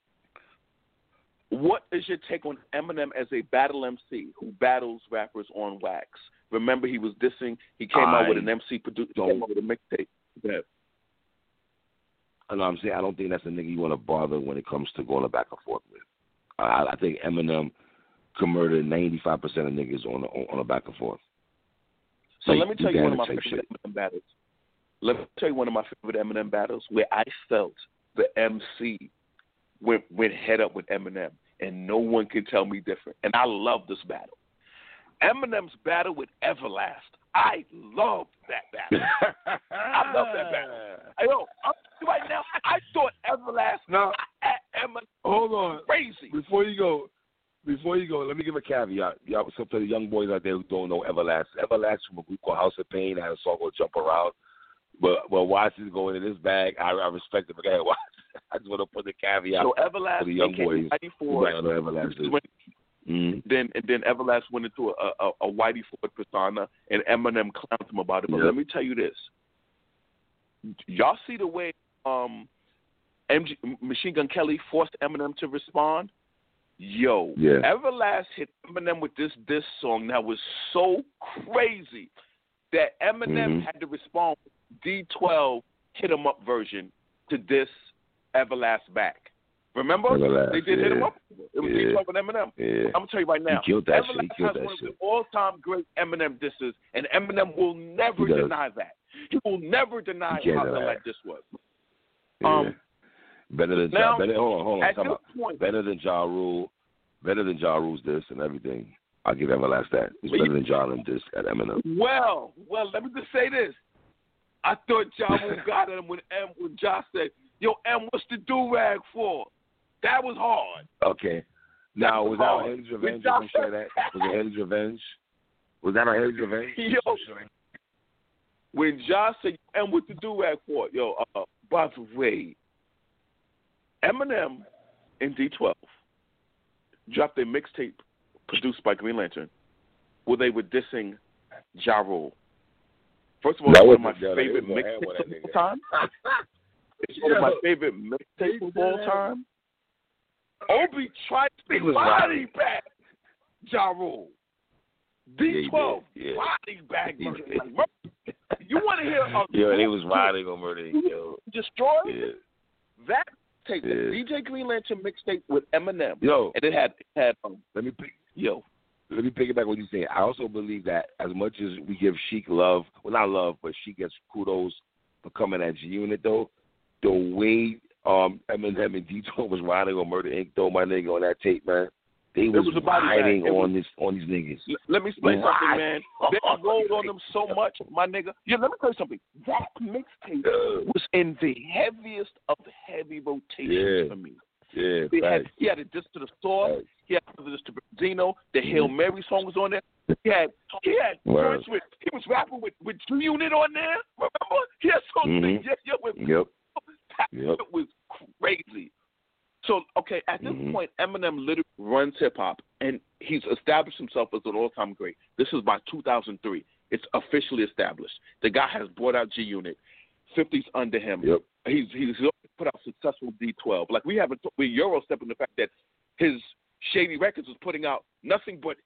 What is your take on Eminem as a battle MC who battles rappers on wax? Remember, he was dissing. He came out with an MC producer. Came out with a mixtape. Yeah. I know I'm saying I don't think that's a nigga you want to bother when it comes to going back and forth with. I, I think Eminem can murder 95 percent of niggas on a, on a back and forth. So Like, let me tell you one of my favorite Eminem battles. Let me tell you one of my favorite Eminem battles where I felt the MC went went head up with Eminem, and no one can tell me different. And I love this battle. Eminem's battle with Everlast. I love that battle. I love that battle. I know. Right now, I thought Everlast Now, at Eminem hold on. crazy. Before you go, before you go, let me give a caveat. Y'all, some of the young boys out there who don't know Everlast. Everlast from a group called House of Pain had a song called Jump Around. But but Watts is going in this bag. I, I respect it. But ahead, Watts. I just want to put the caveat So Everlast for the young boys. Mighty who Ford. might not know Everlast. When- Mm. then and then Everlast went into a, a, a Whitey Ford persona, and Eminem clowned him about it. But Yep. let me tell you this: y'all see the way um, MG, Machine Gun Kelly forced Eminem to respond. Yo, Yeah. Everlast hit Eminem with this this song that was so crazy that Eminem Mhm. had to respond with D12 hit 'em up version to this Everlast back. Remember? Everlast, they did hit 'em yeah. up. It was Yeah. D12 and Eminem. Yeah. I'm gonna tell you right now. He killed that shit. He killed has that one shit. of the all-time great Eminem disses, and Eminem will never deny that. He will never deny how deny that diss was. Yeah. Um, better than now, ja, better. Hold on, hold on. At this point, Better than Ja Rule. Better than Ja Rule's this and everything. I'll give Everlast that. It's better than Ja and this at Eminem. well, well, let me just say this. I thought Ja Rule got him when M when Ja said, "Yo, M, what's the do rag for?" That was hard. Okay. Now was that on. Revenge? Sure that was it Hailie's Revenge. Was that on Hailie's Revenge? Yo. When Ja said, "M, what's the do rag for?" Yo, uh, by the way, Eminem and D12 dropped a mixtape produced by Green Lantern where they were dissing Ja Rule. First of all, That one of my favorite they was on hand mixtapes of all time. It's one of my favorite mixtapes of all time. Obi tried to was body wild. bag Ja Rule. D12 Yeah, he body bag murder. did. Like, murder. You want to hear a Yo, they group was get riding on murder. Yo. destroyed? Yeah. That tape, Yeah. DJ Green Lantern mixtape with Eminem, Yo, and it had it had um, let me pick. yo. Let me pick it back what you're saying. I also believe that as much as we give Sheek love, well not love, but she gets kudos for coming at G Unit though. The way um Eminem and D was riding on Murder Inc. though, my nigga on that tape, man. They was, was body bag. riding It was- on this on these niggas. L- let me explain Right. something, man. They rolled on them so much, my nigga. Yeah, let me tell you something. That mixtape was in the heaviest of the heavy rotations Yeah. for me. Yeah, He had, he had a diss to the store. Facts. He had this to Zeno. The Hail Mhm. Mary song was on there. He had he had joints with he was rapping with with G Unit on there. Remember? He had songs Mhm. yeah, yeah, with Yep. Yep. shit was crazy. So okay, at this Mhm. point, Eminem literally runs hip hop, and he's established himself as an all time great. This is by 2003. It's officially established. The guy has brought out G Unit. 50's under him. Yep. He's he's put out successful D12. Like we haven't we Euro stepping the fact that his Shady Records was putting out nothing but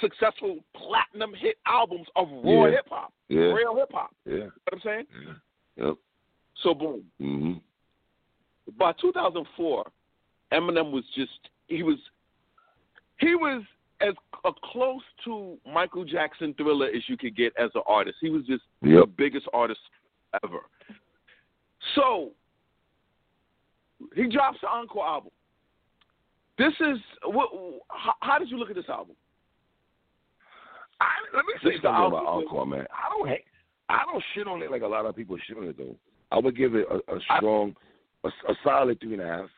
successful platinum hit albums of raw Yeah. hip hop, Yeah. real hip hop. Yeah. You know what I'm saying? Yeah. Yep. So boom. hmm By 2004, Eminem was just he was he was as uh, close to Michael Jackson Thriller as you could get as an artist. He was just the biggest artist ever. So he drops the encore album. This is what? How, how did you look at this album? I, let me say the something about. Encore, man. I don't hate, I don't shit on it like a lot of people shit on it though. I would give it a strong, a, a solid three and a half.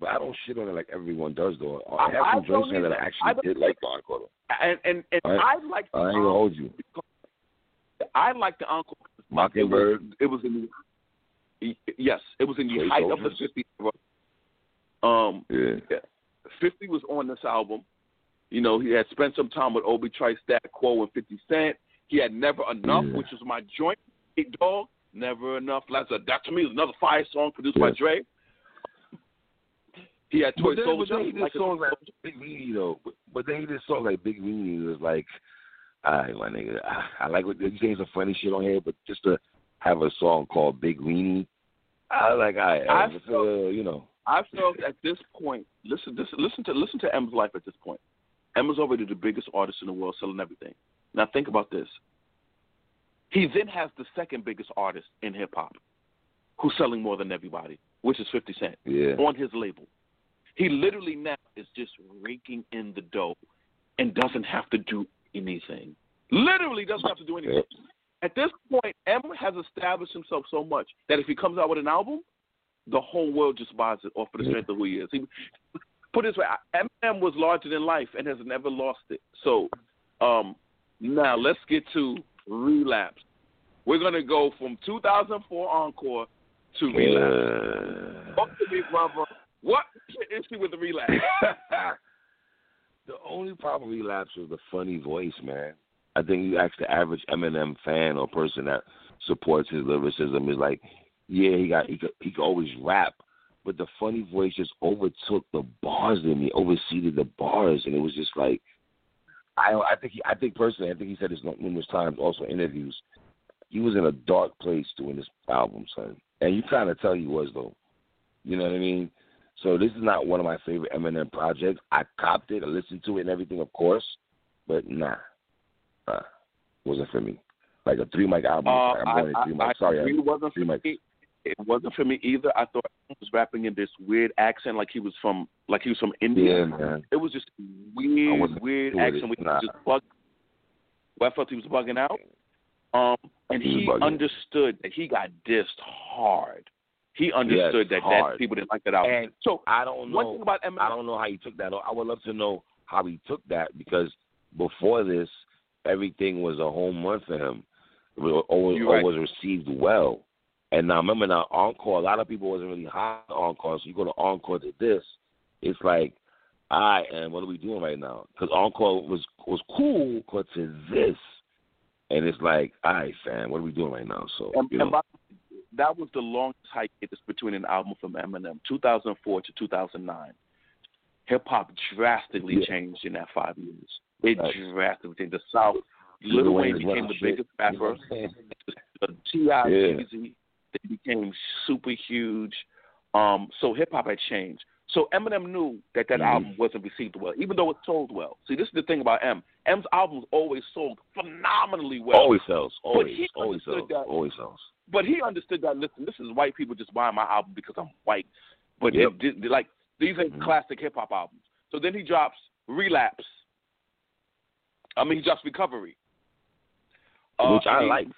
But I don't shit on it like everyone does though. I, I- have I some joints in there that. I I actually don't- did like the Encore. And and, and I- I like I ain't gonna hold you. I like the encore. Mockingbird. It was, it was in the yes, it was in the Toy height of the fifty. Um, Yeah. 50 was on this album. You know, he had spent some time with Obi Trice, Stat Quo, and 50 Cent. He had Never Enough, Yeah. which was my joint. Dog, Never Enough. That's a, uh, that to me is another fire song produced by Dre. He had Toy But then, but Soldier. then he did like a- songs like Big Weenie though. But, but then he did songs like Big Weenie. Was like, all right, my nigga, I, I like what you saying some funny shit on here, but just to have a song called Big Weenie, I like, right, I I feel, uh, you know, I felt at this point, listen, listen, listen to listen to Emma's life at this point. Emma's already the biggest artist in the world, selling everything. Now think about this. He then has the second biggest artist in hip hop, who's selling more than everybody, which is Fifty Cent yeah, on his label. He literally now is just raking in the dough and doesn't have to do anything. Literally doesn't have to do anything. At this point, M has established himself so much that if he comes out with an album, the whole world just buys it off of the strength of who he is. He, put it this way, Eminem was larger than life and has never lost it. So um, now let's get to Relapse. We're gonna go from 2004 Encore to Relapse. Talk to me, brother. What is the issue with the relapse? the only problem with relapse was the funny voice, man. I think you ask the average Eminem fan or person that supports his lyricism is like, yeah, he got he could he could always rap, but the funny voice just overtook the bars in me, overseeded the bars, and it was just like, I I think he, I think personally, I think he said this numerous times, also in interviews. He was in a dark place doing this album, son, and you kind of tell he was though. You know what I mean? So this is not one of my favorite Eminem projects. I copped it, I listened to it and everything, of course, but nah, uh, wasn't for me. Like a three mic album. Uh, I'm going I, three mic. Sorry. I, three mics. Me. It wasn't for me either. I thought he was rapping in this weird accent, like he was from, like he was from India. Yeah, man. It was just I weird, wasn't weird accent. We Nah. just bug. I felt he was bugging out. Um, and He he understood that he got dissed hard. He understood that hard. that people didn't like that album. And so I don't know. one thing about Eminem, I don't know how he took that. I would love to know how he took that because before this, everything was a home run for him. It was, always, You're right. always received well. And now remember now encore. A lot of people wasn't really high on encore. So you go to encore to this, it's like, all right, and what are we doing right now? Because encore was was cool, but to this, and it's like, all right, fam, what are we doing right now? So And, you know, by, that was the longest hiatus between an album from Eminem, 2004 to 2009. Hip hop drastically Yeah. changed in that five years. It Right. drastically changed. The South, Lil Wayne became the shit, biggest you know rapper. I'm? The T.I., Yeah. They became super huge. Um, so hip hop had changed. So Eminem knew that that Mhm. album wasn't received well, even though it sold well. See, this is the thing about M. M's albums always sold phenomenally well. always sells. Always, he always sells. that- Always sells. But he understood that. Listen, this is white people just buying my album because I'm white. But Yep. like these ain't Mhm. classic hip hop albums. So then he drops Relapse. I mean, he drops Recovery, Uh, Which I he- like.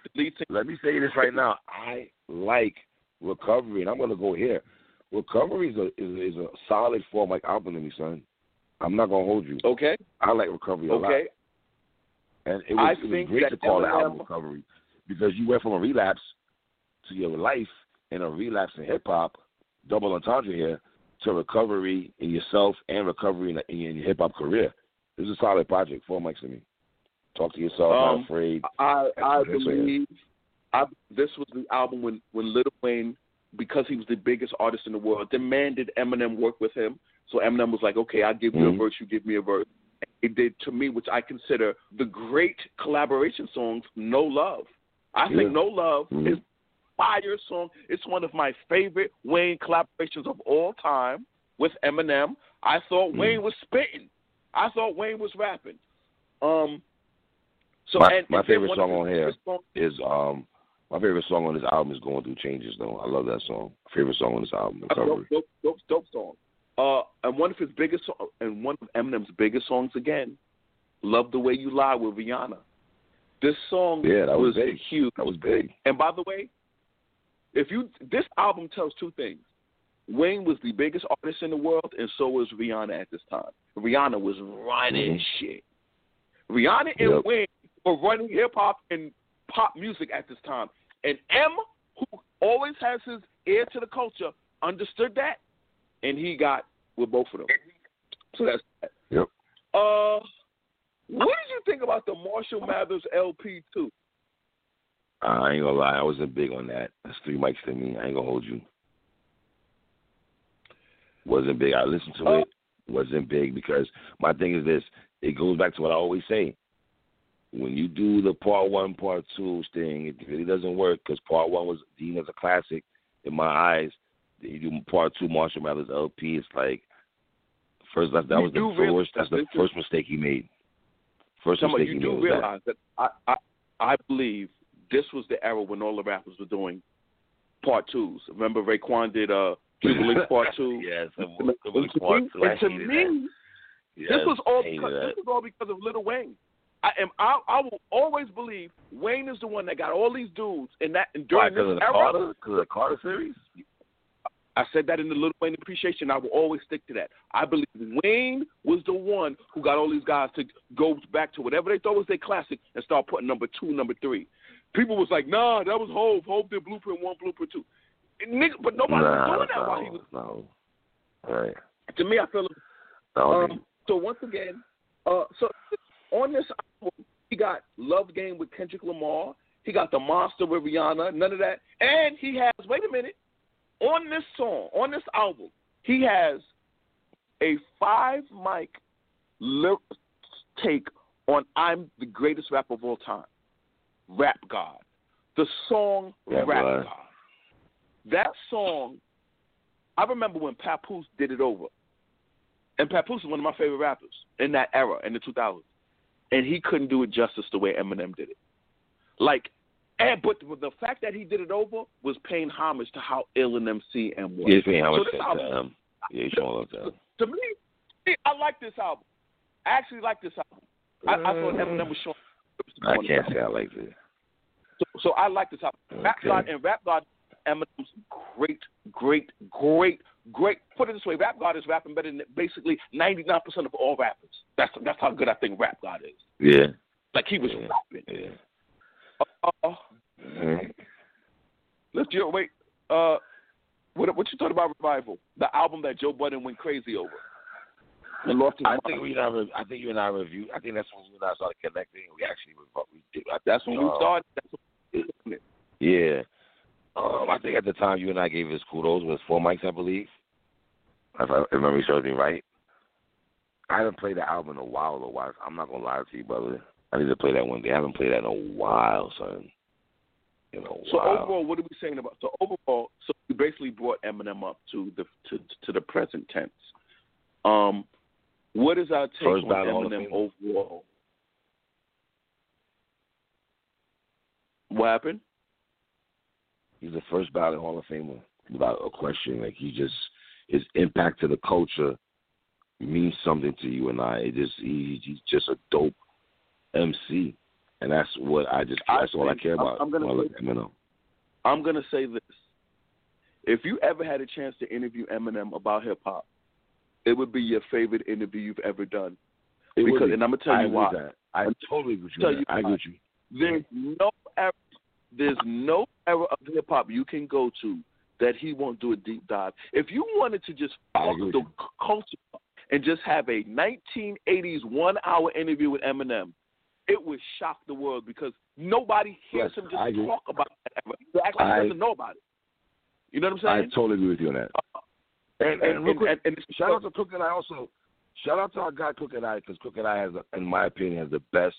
Let me say this right now. I like Recovery, and I'm going to go here. Recovery is a is, is a solid four mic album to me, son. I'm not going to hold you. Okay, I like Recovery a lot. okay. And it was, it was great to call it album Recovery because you went from a relapse to your life and a relapse in hip hop, double entendre here, to recovery in yourself and recovery in, in your hip hop career. This is a solid project, four mics to me. Talk to yourself, Um, not afraid. I I That's what it is. believe I, this was the album when when Lil Wayne because he was the biggest artist in the world, demanded Eminem work with him. So Eminem was like, "Okay, I'll give you Mhm. a verse, you give me a verse." It did to me, which I consider the great collaboration songs. No Love. I Yeah. think No Love Mhm. is fire song. It's one of my favorite Wayne collaborations of all time with Eminem. I thought Mhm. Wayne was spitting. I thought Wayne was rapping. Um. So My- and, my and favorite song on here Is um my favorite song on this album is "Going Through Changes." Though I love that song. Favorite song on this album. Dope, dope, dope, dope song. Uh, and one of his biggest and one of Eminem's biggest songs again, "Love the Way You Lie" with Rihanna. This song Yeah, that was big. huge. That was big. And by the way, if you this album tells two things. Wayne was the biggest artist in the world, and so was Rihanna at this time. Rihanna was running Mhm. shit. Rihanna and Yep. Wayne were running hip hop and pop music at this time. And M, who always has his ear to the culture, understood that, and he got with both of them. So that's that. Yep. Uh, what did you think about the Marshall Mathers LP too? I ain't gonna lie, I wasn't big on that. That's three mics to me. I ain't gonna hold you. Wasn't big. I listened to Oh. it. Wasn't big because my thing is this. It goes back to what I always say. When you do the part one, part two thing, it really doesn't work because part one was deemed as a classic in my eyes. Then you do part two, Marshall Mathers LP. It's like first that, that was the do realize first. That's the first mistake he made. First Some mistake you he do made was that. realize that, I, I I believe this was the era when all the rappers were doing part twos. Remember Raekwon did uh Jubilee part two. yes, to part two. And to me that. Yes, this was all because this was all because of Little Wayne. I am I, I will always believe Wayne is the one that got all these dudes in that and Why? during Because of this the era. Carter? Because of the Carter series? I said that in the Little Wayne appreciation. I will always stick to that. I believe Wayne was the one who got all these guys to go back to whatever they thought was their classic and start putting number two, number three. People was like, nah, that was Hove. Hove did Blueprint one, Blueprint two. And nigga, but nobody nah, was doing that no, while he was. no. All right. To me, I feel. No, Um, so once again, uh, so on this album, he got Love Game with Kendrick Lamar. He got The Monster with Rihanna. None of that. And he has. Wait a minute. On this song, on this album, he has a five mic lyric take on "I'm the Greatest Rapper of All Time." Rap God. The song Rap Rap, God. God. That song, I remember when Papoose did it over. And Papoose is one of my favorite rappers in that era, in the 2000s. And he couldn't do it justice the way Eminem did it. Like, and but the fact that he did it over was paying homage to how ill an MC M was. yeah, paying how So much this to album- him. Yeah, he's showing love to him. To me, I like this album. I actually like this album. I, I thought mm. Eminem was showing. I can't say I like it. So, so I like this album. Rap Okay. God and Rap God, Eminem's great, great, great, great. Put it this way: Rap God is rapping better than basically ninety nine percent of all rappers. That's that's how good I think Rap God is. Yeah. Like he was Yeah. rapping. Yeah. Uh, Mhm. let's do wait. Uh, what what you thought about Revival? The album that Joe Budden went crazy over. And lost his I mind. think we and I, I think you and I reviewed. I think that's when you and I started connecting. We actually revo- we did. I That's when we uh, started. That's when we did it. Yeah. Um, I think at the time you and I gave us kudos was four mics, I believe. If, I, if memory serves me right. I haven't played the album in a while though. Why- I'm not gonna lie to you, brother. I need to play that one day. I haven't played that in a while, son. In a So while. overall, what are we saying about? So overall, so you basically brought Eminem up to the to to the present tense. Um, what is our take First on Eminem overall? What happened? He's the first ballot Hall of Famer without a question. Like he just his impact to the culture means something to you and I. It just he, he's just a dope MC, and that's what I just I that's all I care I'm- about. I'm gonna I look say- Eminem. I'm gonna say this: if you ever had a chance to interview Eminem about hip hop, it would be your favorite interview you've ever done. It Because- be. and I'ma tell I you why. That. I totally agree with you. I agree with you. There's no era, there's no era of hip hop you can go to that he won't do a deep dive. If you wanted to just I fuck agree with the you. c- culture and just have a 1980s one hour interview with Eminem, it would shock the world because nobody hears Yes, him I just agree. talk about that era. He actually I- doesn't know about it. You know what I'm saying? I totally agree with you on that. And, and, and, real quick, and, and, and shout out to Crooked I also. Shout out to our guy Crooked I because Crooked I has, in my opinion, has the best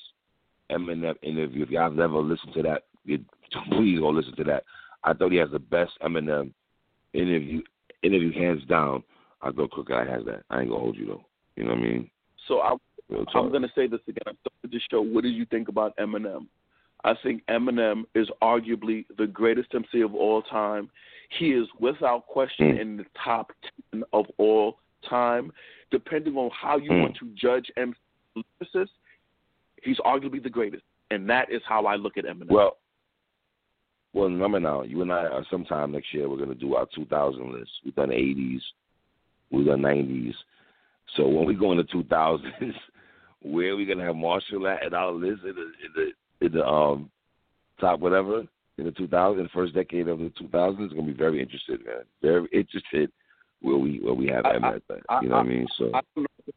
Eminem interview. If y'all have never listened to that, it, please go listen to that. I thought he has the best Eminem interview, interview hands down. I thought Crooked I has that. I ain't gonna hold you though. You know what I mean? So I I'm going to say this again. I started the show. What did you think about Eminem? I think Eminem is arguably the greatest MC of all time. He is without question Mm. in the top 10 of all time. Depending on how you Mm. want to judge MC he's arguably the greatest. And that is how I look at Eminem. Well, well, remember now, you and I are sometime next year we're gonna do our 2000 list. We've done 80s, we've done 90s. So when we go into 2000s, where are we gonna have Marshall at in our list in the in the in the um top whatever in the 2000s, in the first decade of the 2000s? It's gonna be very interested, man. Very interested where we where we have I- him at. That, you know what I mean? So I don't know.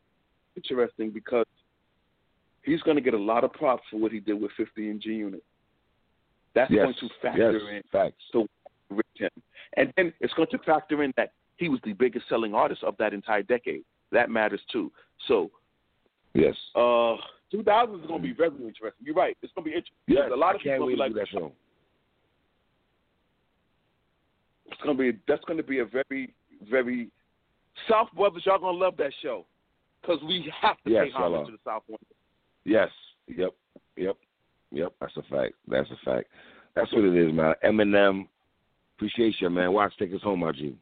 Interesting because he's going to get a lot of props for what he did with 50 and G Unit. That's yes, going to factor yes, in facts. with. And then it's going to factor in that he was the biggest selling artist of that entire decade. That matters too. So, Yes. uh, 2000 is going to be very interesting. You're right. It's going to be interesting. Yes, a lot of I people will be like, that show. it's going to be that's going to be a very very South Brothers. Y'all going to love that show because we have to Yes, pay homage to the South one. Yes. Yep. Yep. Yep. That's a fact. That's a fact. That's what it is, man. Eminem. Appreciate you, man. Watch, take us home, my G.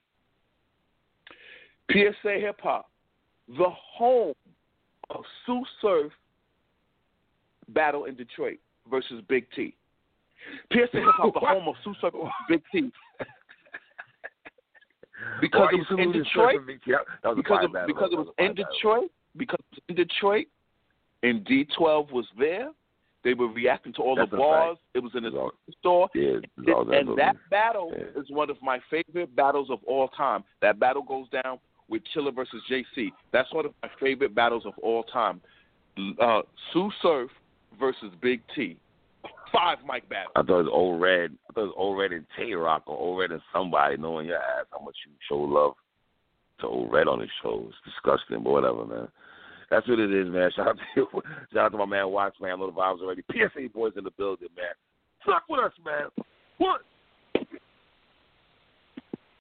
PSA Hip Hop, the home of Tsu Surf battle in Detroit versus Big T. PSA Hip Hop, the home of Tsu Surf Big T. Because it was in Detroit. Stephen Big T? That was a Because it, because it was in. Detroit. Because in Detroit, and D12 was there. They were reacting to all That's the bars. It was in the all- store. Yeah, it's all that. and that battle Yeah. is one of my favorite battles of all time. That battle goes down with Chiller versus JC. That's one of my favorite battles of all time. Uh, Tsu Surf versus Big T. Five mic battle. I thought it was old red. I thought it was old red and Tay Roc or old red and somebody knowing your ass how much you show love to old red on his show. It's disgusting, but whatever, man. That's what it is, man. Shout out to. Shout out to my man Watts, man. I know the vibes already. PSA boys in the building, man. Suck with us, man. What?